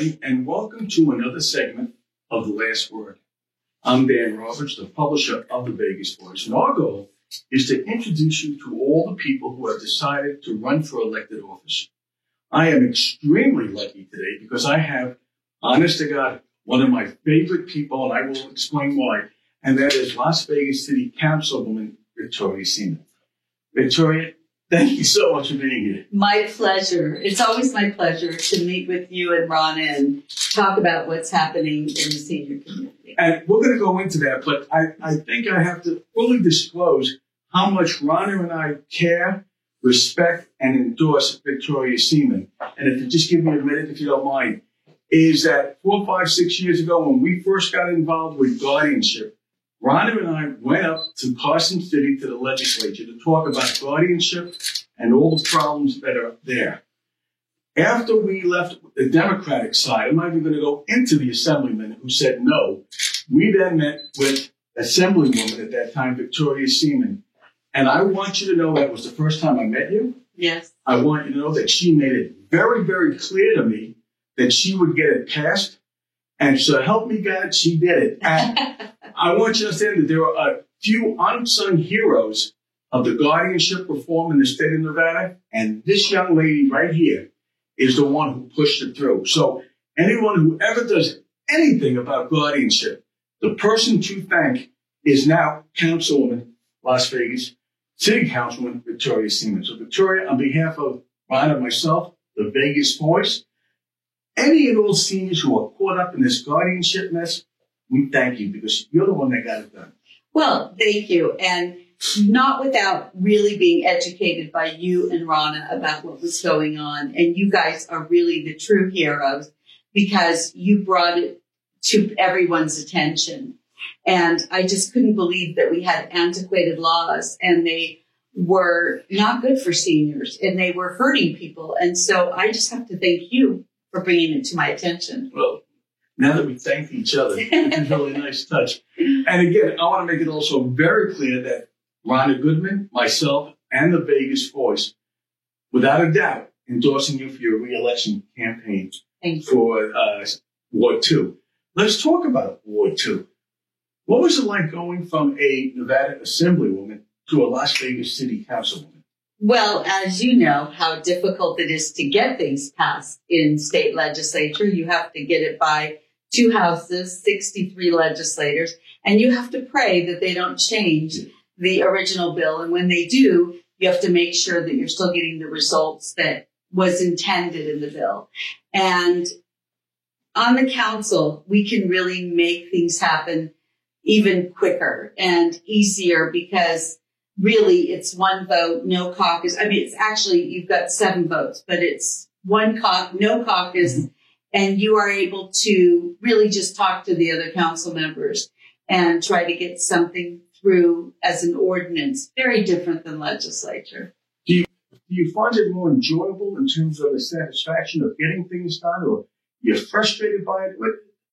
Everybody, and welcome to another segment of The Last Word. I'm Dan Roberts, the publisher of The Vegas Voice, and our goal is to introduce you to all the people who have decided to run for elected office. I am extremely lucky today because I have, honest to God, one of my favorite people, and I will explain why, and that is Las Vegas City Councilwoman Victoria Seaman. Victoria, thank you so much for being here. My pleasure. It's always my pleasure to meet with you and Ron and talk about what's happening in the senior community. And we're going to go into that, but I, I think I have to fully disclose how much Ron and I care, respect, and endorse Victoria Seaman. And if you just give me a minute, if you don't mind, is that four, five, six years ago when we first got involved with guardianship, Rhonda and I went up to Carson City to the legislature to talk about guardianship and all the problems that are there. After we left the Democratic side, I'm not even going to go into the assemblyman who said no. We then met with Assemblywoman at that time, Victoria Seaman. And I want you to know that was the first time I met you. Yes. I want you to know that she made it very, very clear to me that she would get it passed. And so help me God, she did it. And I want you to understand that there are a few unsung heroes of the guardianship reform in the state of Nevada. And this young lady right here is the one who pushed it through. So anyone who ever does anything about guardianship, the person to thank is now Councilwoman Las Vegas, City Councilwoman Victoria Seaman. So Victoria, on behalf of Ron and myself, the Vegas Voice, any and all seniors who are caught up in this guardianship mess, we thank you because you're the one that got it done. Well, thank you. And not without really being educated by you and Rhonda about what was going on. And you guys are really the true heroes because you brought it to everyone's attention. And I just couldn't believe that we had antiquated laws and they were not good for seniors and they were hurting people. And so I just have to thank you for bringing it to my attention. Well, now that we thank each other, it's a really nice touch. And again, I want to make it also very clear that Rhonda Goodman, myself, and the Vegas Voice, without a doubt, endorsing you for your reelection campaign for uh, Ward 2. Let's talk about Ward 2. What was it like going from a Nevada Assemblywoman to a Las Vegas City Councilwoman? Well, as you know, how difficult it is to get things passed in state legislature. You have to get it by two houses, 63 legislators, and you have to pray that they don't change the original bill. And when they do, you have to make sure that you're still getting the results that was intended in the bill. And on the council, we can really make things happen even quicker and easier because really it's one vote, no caucus. I mean, it's actually, you've got seven votes, but it's one caucus, no caucus. Mm-hmm. And you are able to really just talk to the other council members and try to get something through as an ordinance, very different than legislature. Do you, do you find it more enjoyable in terms of the satisfaction of getting things done or you're frustrated by it?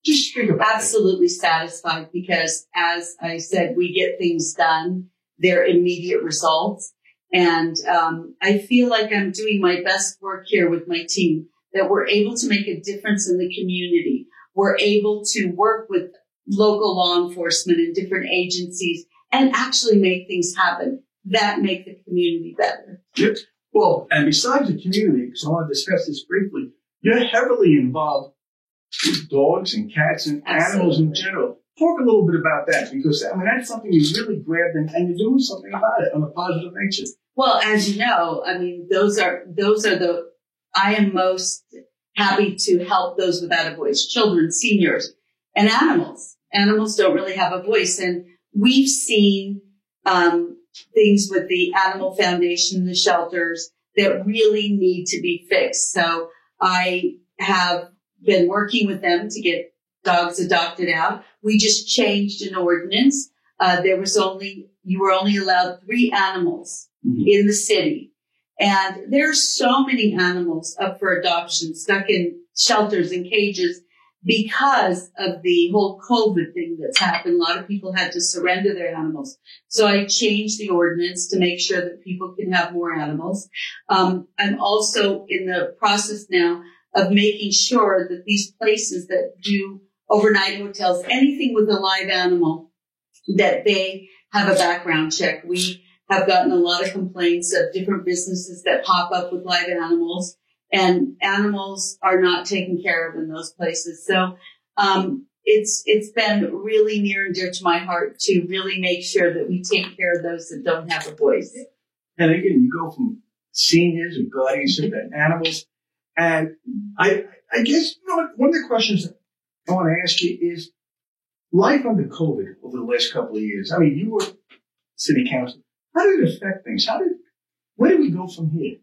Just think about Absolutely it. satisfied because as I said, we get things done they're immediate results. And um, I feel like I'm doing my best work here with my team, that we're able to make a difference in the community. We're able to work with local law enforcement and different agencies and actually make things happen that make the community better. Yeah. Well, and besides the community, because I want to discuss this briefly, you're heavily involved with dogs and cats and Absolutely. animals in general. Talk a little bit about that because I mean that's something you really grabbed and, and you're doing something about it on a positive nature. Well, as you know, I mean those are those are the I am most happy to help those without a voice, children, seniors, and animals. Animals don't really have a voice, and we've seen um, things with the Animal Foundation, the shelters that really need to be fixed. So I have been working with them to get dogs adopted out. We just changed an ordinance. Uh, there was only, you were only allowed three animals mm-hmm. in the city. And there's so many animals up for adoption, stuck in shelters and cages because of the whole COVID thing that's happened. A lot of people had to surrender their animals. So I changed the ordinance to make sure that people can have more animals. Um, I'm also in the process now of making sure that these places that do overnight hotels, anything with a live animal, that they have a background check. We have gotten a lot of complaints of different businesses that pop up with live animals and animals are not taken care of in those places. So, um, it's, it's been really near and dear to my heart to really make sure that we take care of those that don't have a voice. And again, you go from seniors and guardianship to animals. And I, I guess, you know, one of the questions I want to ask you is life under COVID over the last couple of years. I mean, you were city council. How did it affect things? How did, where did we go from here?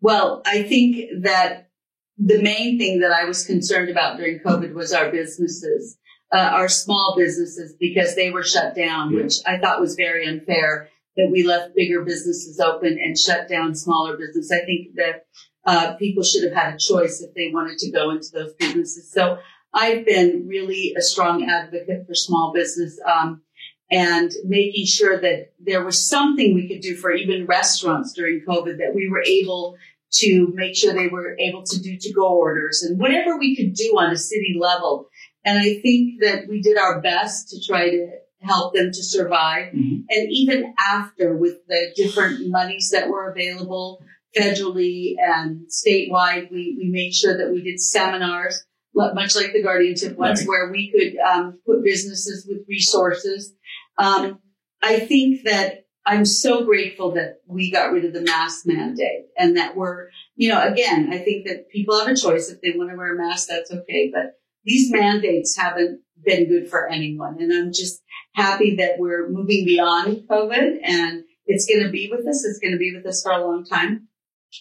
Well, I think that the main thing that I was concerned about during COVID was our businesses, uh, our small businesses, because they were shut down, yeah. which I thought was very unfair that we left bigger businesses open and shut down smaller business. I think that uh, people should have had a choice if they wanted to go into those businesses. So I've been really a strong advocate for small business. Um, and making sure that there was something we could do for even restaurants during COVID that we were able to make sure they were able to do to go orders and whatever we could do on a city level. And I think that we did our best to try to help them to survive. Mm-hmm. And even after with the different monies that were available federally and statewide, we, we made sure that we did seminars, much like the guardianship ones, right. where we could um, put businesses with resources. Um, I think that I'm so grateful that we got rid of the mask mandate and that we're, you know, again, I think that people have a choice. If they want to wear a mask, that's okay. But these mandates haven't been good for anyone. And I'm just happy that we're moving beyond COVID and it's going to be with us. It's going to be with us for a long time.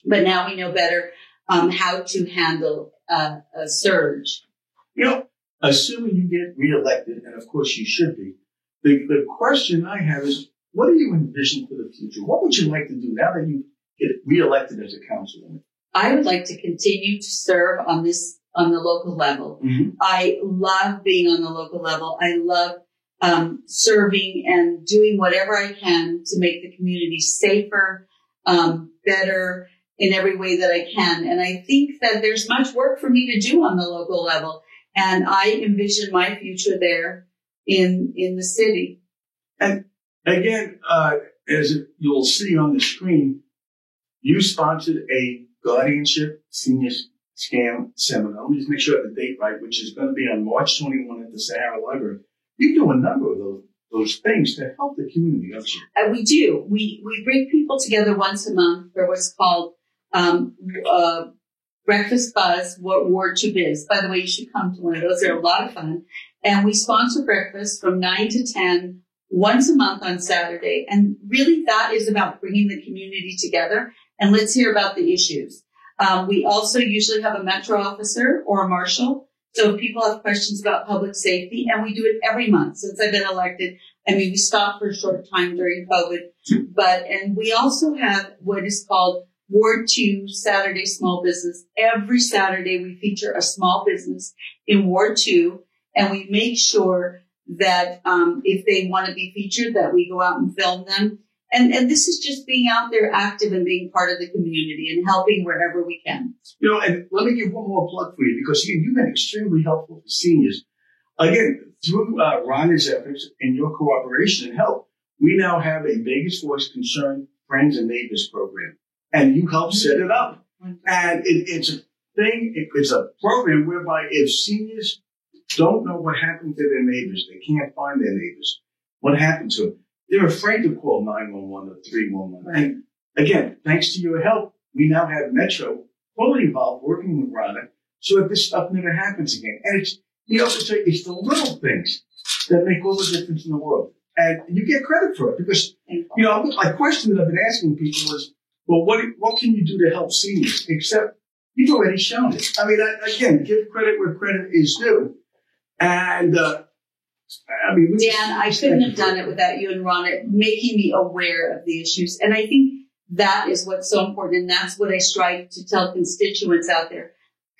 But now we know better um, how to handle uh, a surge. You know, assuming you get reelected, and of course you should be, the, the question I have is, what do you envision for the future? What would you like to do now that you get reelected as a councilwoman? I would like to continue to serve on this on the local level. Mm-hmm. I love being on the local level. I love um, serving and doing whatever I can to make the community safer, um, better in every way that I can. And I think that there's much work for me to do on the local level. And I envision my future there in in the city. And again, uh, as you'll see on the screen, you sponsored a guardianship senior scam seminar. Let me just make sure I have the date right, which is going to be on March 21 at the Sahara Library. You do a number of those those things to help the community, don't you? Uh, we do. We we bring people together once a month for what's called um, uh, Breakfast Buzz, what Ward to Biz. By the way, you should come to one of those. They're a lot of fun. And we sponsor breakfast from 9 to 10 once a month on Saturday. And really that is about bringing the community together and let's hear about the issues. Um, we also usually have a metro officer or a marshal. So if people have questions about public safety and we do it every month since I've been elected. I mean, we stopped for a short time during COVID, but, and we also have what is called Ward 2 Saturday Small Business. Every Saturday we feature a small business in Ward 2 and we make sure that um, if they want to be featured, that we go out and film them. And, and this is just being out there active and being part of the community and helping wherever we can. You know, and let me give one more plug for you because again, you've been extremely helpful to seniors. Again, through uh, Rhonda's efforts and your cooperation and help, we now have a Vegas Voice Concern Friends and Neighbors program, and you helped set it up. And it, it's a thing, it, it's a program whereby if seniors don't know what happened to their neighbors. They can't find their neighbors. What happened to them? They're afraid to call 911 or 311. And again, thanks to your help, we now have Metro fully involved working with Rhonda so that this stuff never happens again. And it's, you know, it's, it's the little things that make all the difference in the world. And you get credit for it because, you know, my question that I've been asking people is, well, what, what can you do to help seniors? Except you've already shown it. I mean, I, again, give credit where credit is due. And uh, I mean, Dan, I couldn't have done it without you and Ron making me aware of the issues. And I think that is what's so important. And that's what I strive to tell constituents out there.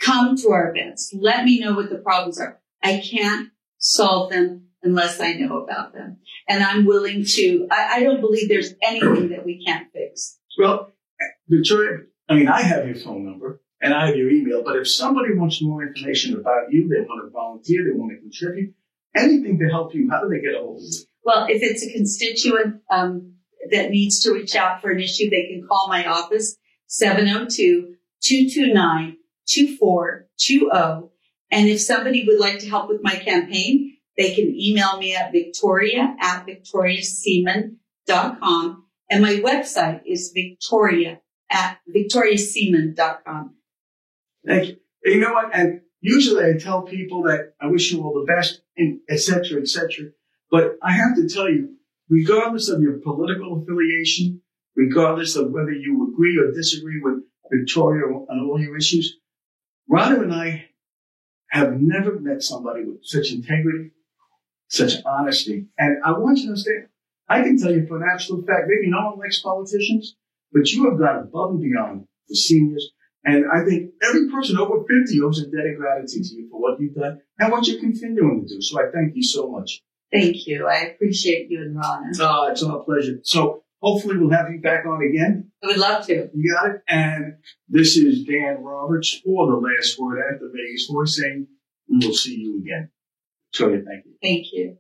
Come to our events. Let me know what the problems are. I can't solve them unless I know about them. And I'm willing to, I, I don't believe there's anything that we can't fix. Well, Victoria, I mean, I have your phone number. And I have your email. But if somebody wants more information about you, they want to volunteer, they want to contribute, anything to help you, how do they get a hold of you? Well, if it's a constituent um, that needs to reach out for an issue, they can call my office, 702-229-2420. And if somebody would like to help with my campaign, they can email me at victoria at victoriaseaman.com. And my website is victoria at victoriaseaman.com. Thank you. And you know what? And usually I tell people that I wish you all the best, and et cetera, et cetera. But I have to tell you, regardless of your political affiliation, regardless of whether you agree or disagree with Victoria on all your issues, Rhonda and I have never met somebody with such integrity, such honesty. And I want you to understand, I can tell you for an absolute fact, maybe no one likes politicians, but you have gone above and beyond the seniors. And I think every person over 50 owes a debt of gratitude to you for what you've done and what you're continuing to do. So I thank you so much. Thank you. I appreciate you and Rhonda. Uh, it's our pleasure. So hopefully we'll have you back on again. I would love to. You got it? And this is Dan Roberts for the last word at the Vegas Voice saying we will see you again. So thank you. Thank you.